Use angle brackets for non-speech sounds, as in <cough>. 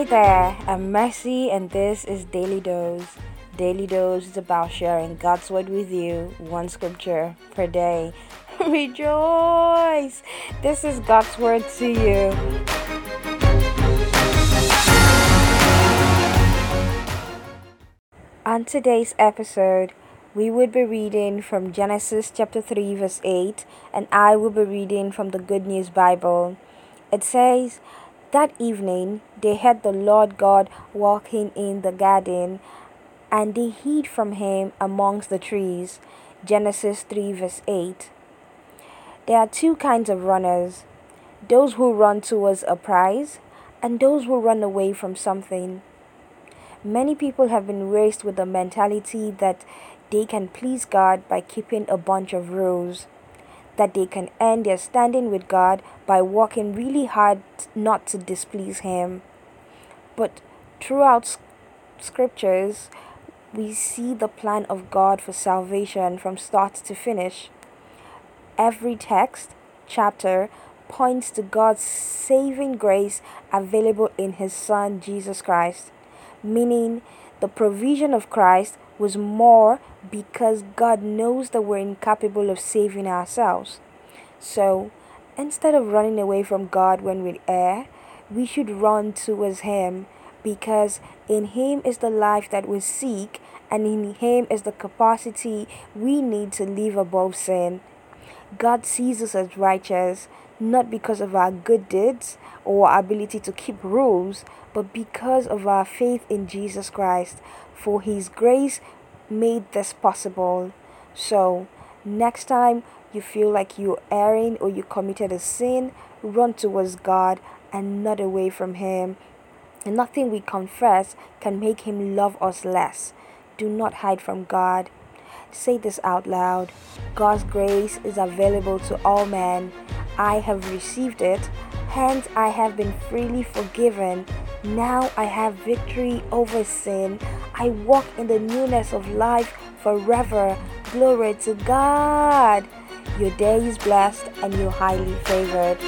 Hi there, I'm Mercy, and this is Daily Dose. Daily Dose is about sharing God's Word with you, one scripture per day. <laughs> Rejoice! This is God's Word to you. On today's episode, we would be reading from Genesis chapter 3, verse 8, and I will be reading from the Good News Bible. It says, That evening they heard the Lord God walking in the garden, and they hid from him amongst the trees. Genesis 3, verse 8. There are two kinds of runners those who run towards a prize, and those who run away from something. Many people have been raised with the mentality that they can please God by keeping a bunch of rules that they can earn their standing with God by working really hard not to displease Him. But throughout scriptures, we see the plan of God for salvation from start to finish. Every text, chapter, points to God's saving grace available in His Son Jesus Christ, meaning the provision of Christ was more because God knows that we're incapable of saving ourselves. So, instead of running away from God when we err, we should run towards Him because in Him is the life that we seek, and in Him is the capacity we need to live above sin. God sees us as righteous not because of our good deeds or our ability to keep rules, but because of our faith in Jesus Christ. For His grace made this possible. So, next time you feel like you're erring or you committed a sin, run towards God and not away from Him. And nothing we confess can make Him love us less. Do not hide from God. Say this out loud God's grace is available to all men. I have received it, hence I have been freely forgiven. Now I have victory over sin. I walk in the newness of life forever. Glory to God. Your day is blessed and you're highly favored.